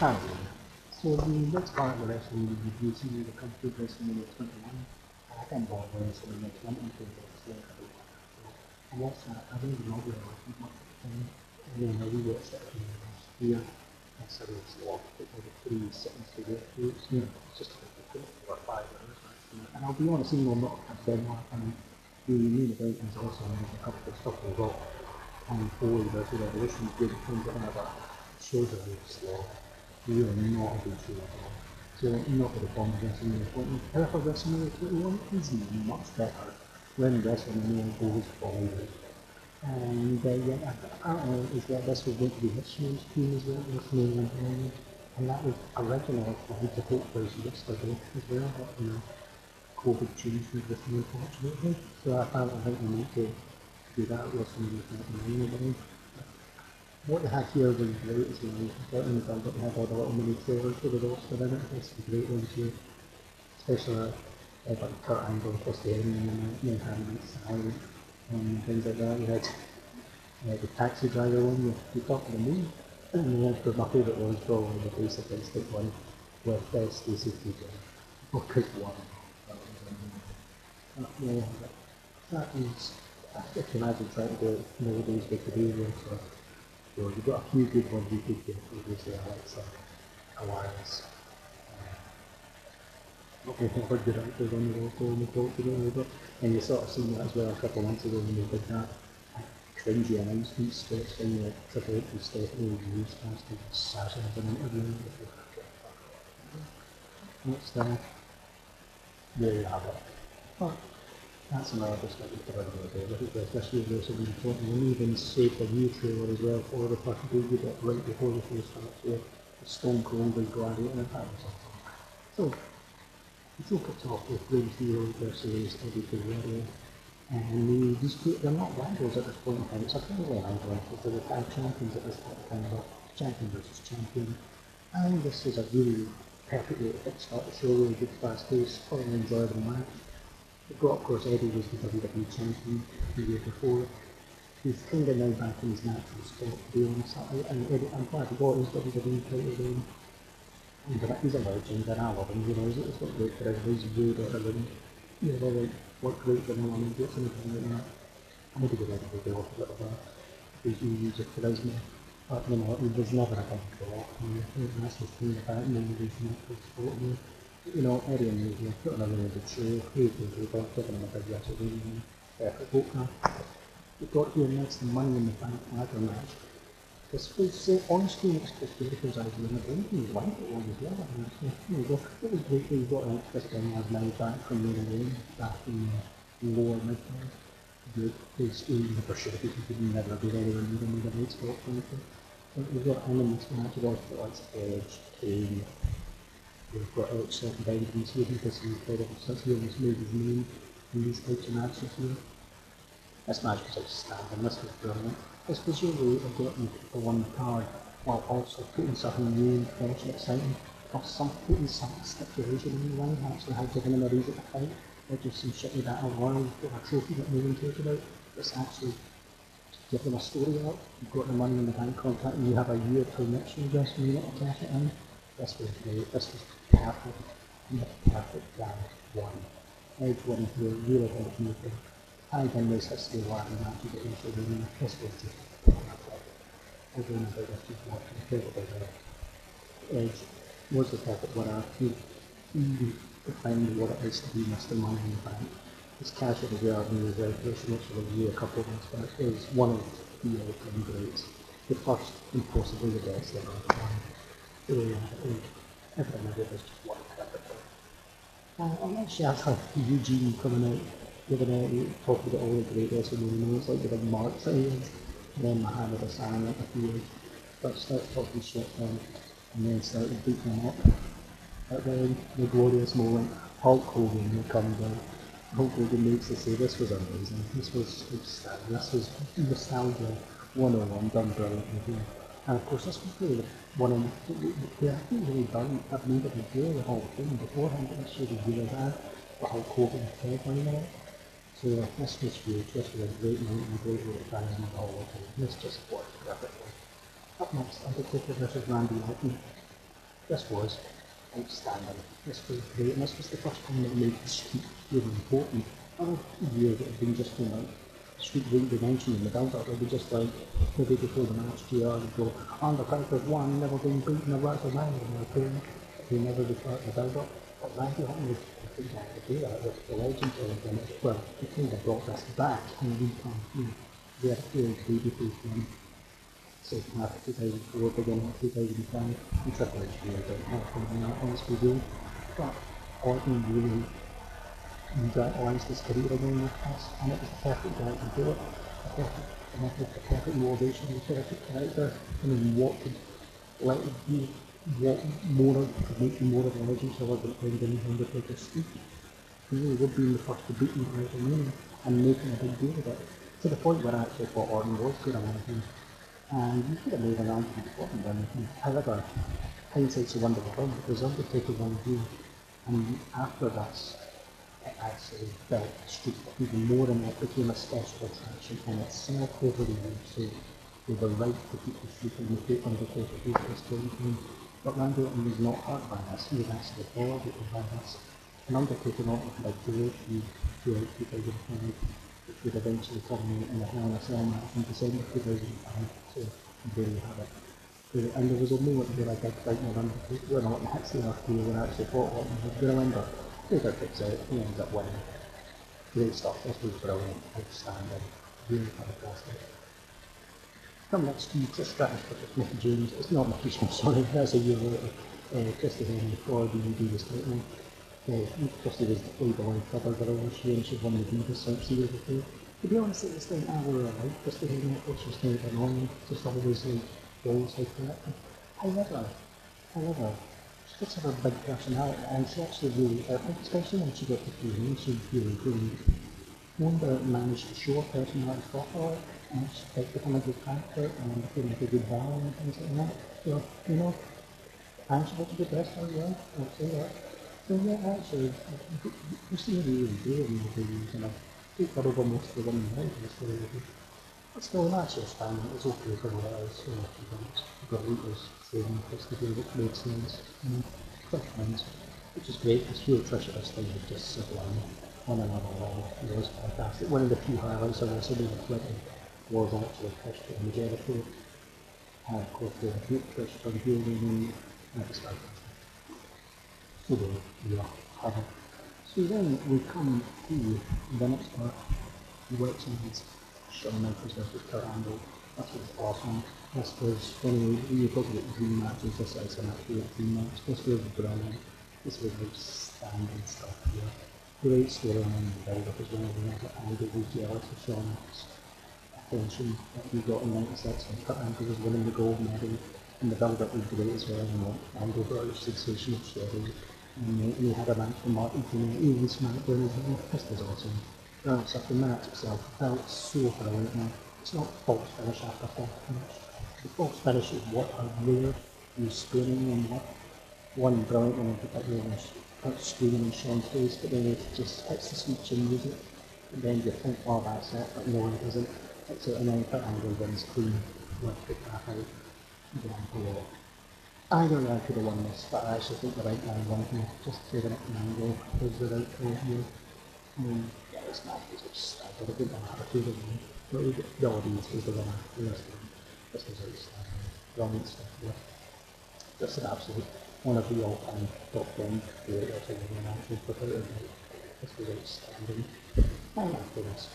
Apparently. So the next part the will be using the computer WrestleMania 21. I can borrow WrestleMania 20 to the And that's uh, I really not realize much of the thing. And then rewatched that from last year. And so it's it was three seconds to get through. Know, it's just like four or five hours. And I'll be honest, even though I'm not a fan, mean, the event is also a couple of stuff as well. And forward versus Revolution, good things that have shows are really. You are not a good show at all. So not for the bomb WrestleMania 20. However, WrestleMania 21 is much better when WrestleMania goes forward. And uh, yeah, apparently is that this was going to be year's team as well, WrestleMania 21. And that was originally going to take place yesterday as well, but you know, COVID changed everything unfortunately. So I I think we need to do that with some of the What they had here was great as well. But in the build up they had all the little mini trailers for the roster in it. It's a great ones here. Especially uh, like Kurt Angle, Chris Heyman and Ian Hammond, Silent and things like that. We had uh, the taxi driver one with the top of the moon. And we had my favourite was probably the basic instinct one with uh, Stacey Keegan. Or Chris One. Uh, yeah, that is, I can imagine trying to do it nowadays with the video, so, so you've got a few good ones you could get, obviously uh, Alexa, Alliance, not really heard good actors on the local and the but, and you sort of seen that as well a couple of months ago when they did that cringy announcement sketch thing that Triple H and Stephanie used as to Sasha as an interview. What's that? There you have it. But that's another discussion for another day. I think there's something important. We even saved a new trailer as well for the first movie that right before the show starts with Stone Cold and Gladiator and that. So, it's all kicked off with Rey Mysterio versus Eddie Guerrero. And these two, they're not rivals at this point in time. It's a friendly rivalry because they're the tag champions at this point in time, but champion versus champion. And this is a really perfectly start to show, really good fast pace, quite an enjoyable match. Got, of course, Eddie was the WWE champion the year before. He's kind of now back in his natural spot, to be honest. I, and Eddie, I'm glad he got his WWE title reign. He's a, he's a legend, and I love him, you know, he's, he's got great charisma, he's rude at everything. You know, like, what great for him, and gets anything like that. I need to get to go off a little bit. Because you use your charisma. But, you know, he was never a big draw. And I think that's the thing about him, and good sport. And, you know, Eddie and me, put on a really good show. He's been good, I've given him a big yes, and perfect vote We've got here next the Money in the Bank match. This was so honestly next to Jericho's idea, and I think he liked it one as well. And so, there you go. It was great that you got uh, Chris Benoit now back from the lane, back in the lower midfield. Good. He's in the pursuit because he could never be anywhere near him with a right spot or anything. But we've got in this match, we've also got like Edge, Kane, we've got and Benjamin, so we this is incredible. So that's really made his name in these types of matches here. This match was outstanding, this was brilliant. This was your way of getting people on the card while also putting something new, fresh and exciting, or some putting some stipulation in the line, actually how giving them a reason to fight, or just some shit like that, or one or a trophy that no one cares about. It's actually give them a story out. You've got the money in the bank contract and you have a year till next year just for you to cash it in. This was great, this was perfect. And the perfect round one. Edge winning here really me think. I can this to be why I'm not to get into the room. This was perfect. Everyone was just watching incredible there. Edge was the perfect winner. He, he defined what it is to be Mr. Money in the Bank. His cash at the yard and his reputation, which was a couple of months back, is one of the all-time greats. The first and possibly the best ever. Uh. Uh, I'm sure how Eugene coming out, giving out, talking about all the great WrestleMania moments, like the big marks that he had, and then Muhammad Hassan appeared, but started talking shit then, and then started beating him up. But then, the glorious moment, Hulk Hogan comes out. Hulk Hogan makes us say this was amazing, this was outstanding, this was nostalgia 101 done brilliantly here. And of course, this was really one of the, they haven't really done, I've made a big deal of the whole thing beforehand, but this showed you really had the Hulk Hogan head on it. So this was huge, this was a great night and a great way to fans in the whole thing. This uh, just worked perfectly. Up next, Undertaker versus Randy Orton. This was outstanding. This was great, and this was the first time that made streak really important. Other years it had been just you know, streak wouldn't be mentioned in the build-up. It would be just like maybe before the match, JR would go, on the Piper's one, never been beaten, the of man, and they're playing. They never be part of the build-up. But Randy Orton was to do that with the legend of them. Well, he kind of brought us back, and we come, you know, we had a few babyface one second half uh, of 2004, beginning of 2005, and Triple H really don't have something that else we do. But Orton really revitalised his career again with us, and it was the perfect guy to do it. The perfect method, the perfect motivation, the perfect character, and then what could let you what more of, could make you more of a legend so than Brendan Undertaker speak. Really would be in the first to beat him at WrestleMania and making a big deal of it. To the point where I actually thought Orton was good at anything and you could have made an argument for him then. However, hindsight's a wonderful thing because Undertaker won you, and after this, it actually built the streak even more and it became a special attraction in itself over the years. So they were right to keep the streak and make Undertaker do this thing. But Randy Orton was not hurt by this, he was actually elevated by this. And Undertaker not had a great feud throughout 2005 which would eventually culminate in the Hell in a Cell match in December 2005. So there you have it. And there was a moment where I did fight with Undertaker, not actually enough to when I actually fought what was going to Taker picks out, he ends up winning. Great stuff, this was brilliant, outstanding, really fantastic. Come next to Trish Stratus versus Mickie James. It's not Mickie James, sorry, that's a year later. Uh, Christy Hemme for DVD was title. Uh, Christy was the Playboy cover girl this year and she's one of the Divas since years before. To be honest, at this time, I really like Christy Hemme, which was kind of annoying, just always like, always like that. However, however, does have a big personality and she actually really, think especially when she got to TV, she really brilliant. Wanda managed to show her personality properly and she picked become a good character and became like a good value and things like that. So, you know, I'm supposed to be wrestler as well, I'll say that. So yeah, actually, you see what you really do in the videos and I think that over most of the women in this video. But still, that's just fine, it's okay for what it is, you know, if you don't, you've got Training, it's the that made sense, you know, quick which is great, because Hugh Trish at time was just sublime on another level, it was fantastic. One of the few highlights of this video was actually Trish and Jericho, and of course the Trish from Hugh and was fantastic. So there we are. So then we come to the next part, which is Shawn Michaels versus Kurt Angle. This was awesome. This was funny. You talk about dream matches. This is an absolute dream match. This was brilliant. This was outstanding stuff here. Great storyline in the build up as well. We had was jealous of Shawn's attention that he got in 96 when Kurt Angle was winning the gold medal. And the build up was great as well. You know, Angle brought out sensational story. And he had a match with Martin Freeman, even SmackDown as well. This was awesome. Well, so the match itself felt so brilliant. It's not false finish after false finish. The false finish is what are rare and spinning and what one brilliant one in particular was screaming in Shawn's face, but then it just hits the sweet chin music. And then you think, oh that's it, but no it isn't. It's it and then Kurt Angle wins clean with the crap out. Down below. Either I could have won this, but I actually think the right guy won here, just giving it an angle, because without here. Um, yeah, this match was just, I would have been an attitude of me. But the was the the rest of them. This was outstanding. Stuff here. This is absolute, one of the all-time top 10 great WrestleMania matches without a doubt. This was outstanding. And after this,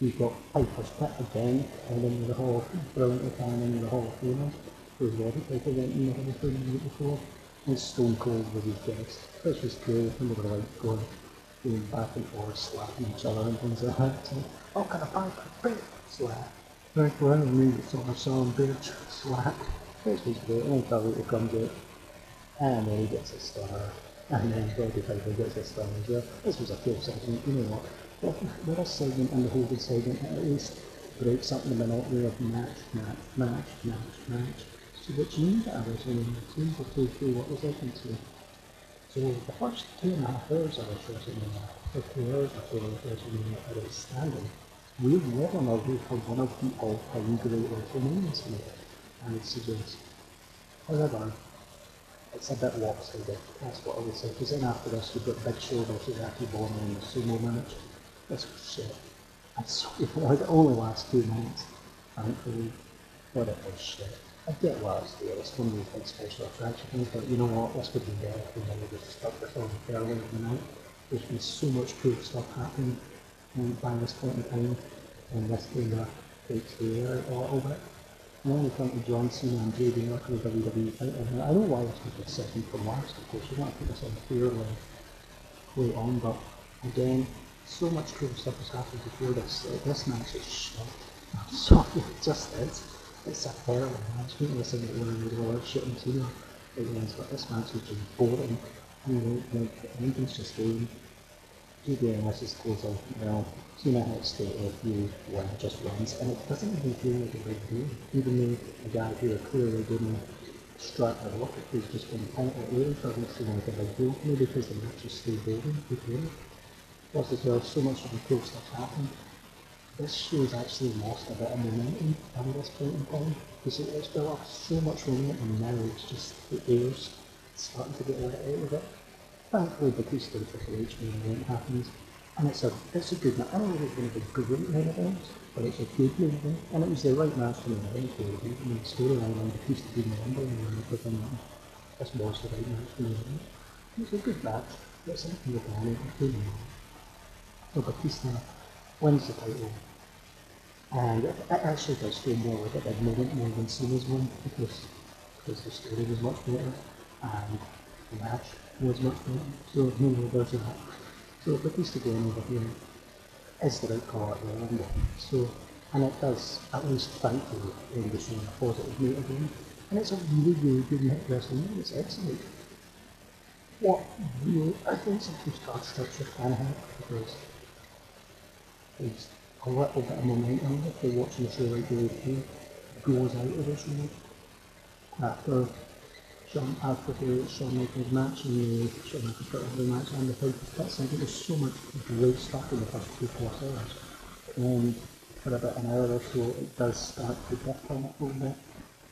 we've got Piper's Pit again, and then the whole, brilliantly tying in the Hall of Famers. Who's Roddy Piper went in the Hall of before. And Stone Cold was his guest. This was cool, and they were like going going back and forth, slapping each other and things like that. So, oh, can I buy a bit? Slap. Right, well, I mean, it's sort of song, bitch, slap. Which was great, and Carlito comes out, and then he gets a star, and then Roddy Piper gets a star as well. This was a cool segment, you know what? Well, the last segment and the holding segment at least breaks up the monotony of match, match, match, match, match. So what you need at WrestleMania, teams will play through what was open to. So the first two and a half hours of this WrestleMania, or two hours of WrestleMania are outstanding. We live on our way for one of the all-time great WrestleManias here, I would suggest. However, it's a bit lopsided. That's what I would say. Because then after this, you've got Big Show versus Akebono in the sumo match. That's shit. I swear, it only last two minutes, thankfully. But it was shit. I get why it's there. It's one of these big special attraction things, but you know what? This would be better if we never just stuck this on earlier in the night. There's been so much cool stuff happening um, by this point in time, and this kind of takes the air out a little bit. I only think of John Cena and JD Murphy WWE title. Now, I know why this was the second from last, of course. You have to put this on fairly late on, but again, so much cool stuff has happened before this. Uh, this match is shit. I'm sorry, it just is. A to one of the other shit on Cena against, but this match is just boring. Like, anything's just going. GBA versus goes on, you know, Cena has to if you win just wins, and it doesn't even feel like a big deal. Even though a guy who clearly didn't strut or look who's just been kind of doesn't seem like a big deal. Maybe because the match is still building, who cares? Plus as well, so much of the cool stuff happened. This show's actually lost a bit of momentum at this point in time. Because it, it's built up so much momentum now it's just the air's starting to get let out of it. Thankfully, Batista and Triple H main event happens, and it's a it's a good match. I don't think it's going to be great main event, but it's a good main event, and it was the right match for the the event. I mean, storyline on Batista being the number one and everything. This was the right match for the event. It's a good match. It's something the it's good match. So Batista wins the title. And it, it actually does feel more like a big moment more than Cena's one because because the story was much better and the match was much better. So no more version that. So Batista going over here is the right call at the end. So and it does at least thankfully end the show on a positive note again. And it's a really, really good night wrestling. It's excellent. What really I think some star structure can help because a little bit of momentum if you're watching the show right the way goes out of the show after some after the Shawn Michaels match and the Shawn Michaels the match and the fight pits. I think there's so much great stuff in the first two plus hours. And for about an hour or so it does start to dip on a little bit.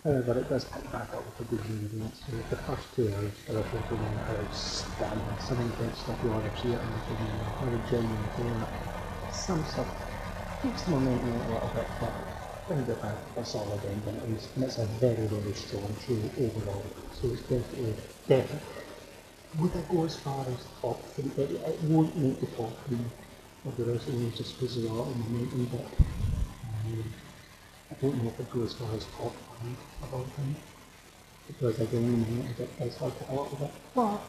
However, it does pick back up with a good main event. So the first two hours, are 41 hours, standing. Some of the best stuff you'll ever see it on the TV. I would genuinely. Some stuff takes the momentum a little bit, but uh, brings it back a solid. And it's a very, very strong show overall. So it's definitely, definitely. Would it go as far as top three? It, it won't make the top three of the wrestling just because of a lot of momentum, but um, I don't know if it goes as far as top five of all time. Because again, the momentum bit does hurt it a bit. But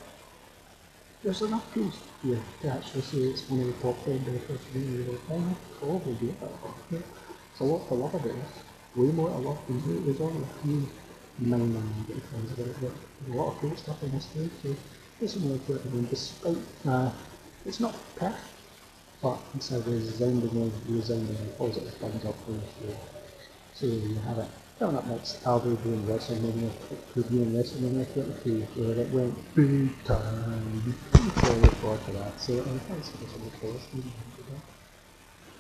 there's enough tools here to actually say it's one of the top 10 benefits of being able to probably a bit of yeah. A lot to love about this. Way more to love than there. There's only a few minor negative things about it, but there's a lot of cool stuff in this too. So it's really put it in despite uh, it's not perfect, but it's a resoundingly, resoundingly positive thumbs up for this show. So there you have it. Coming up next, I'll be doing WrestleMania, reviewing WrestleMania 22, where it went big time. So I look forward to that. So, and thanks for listening to.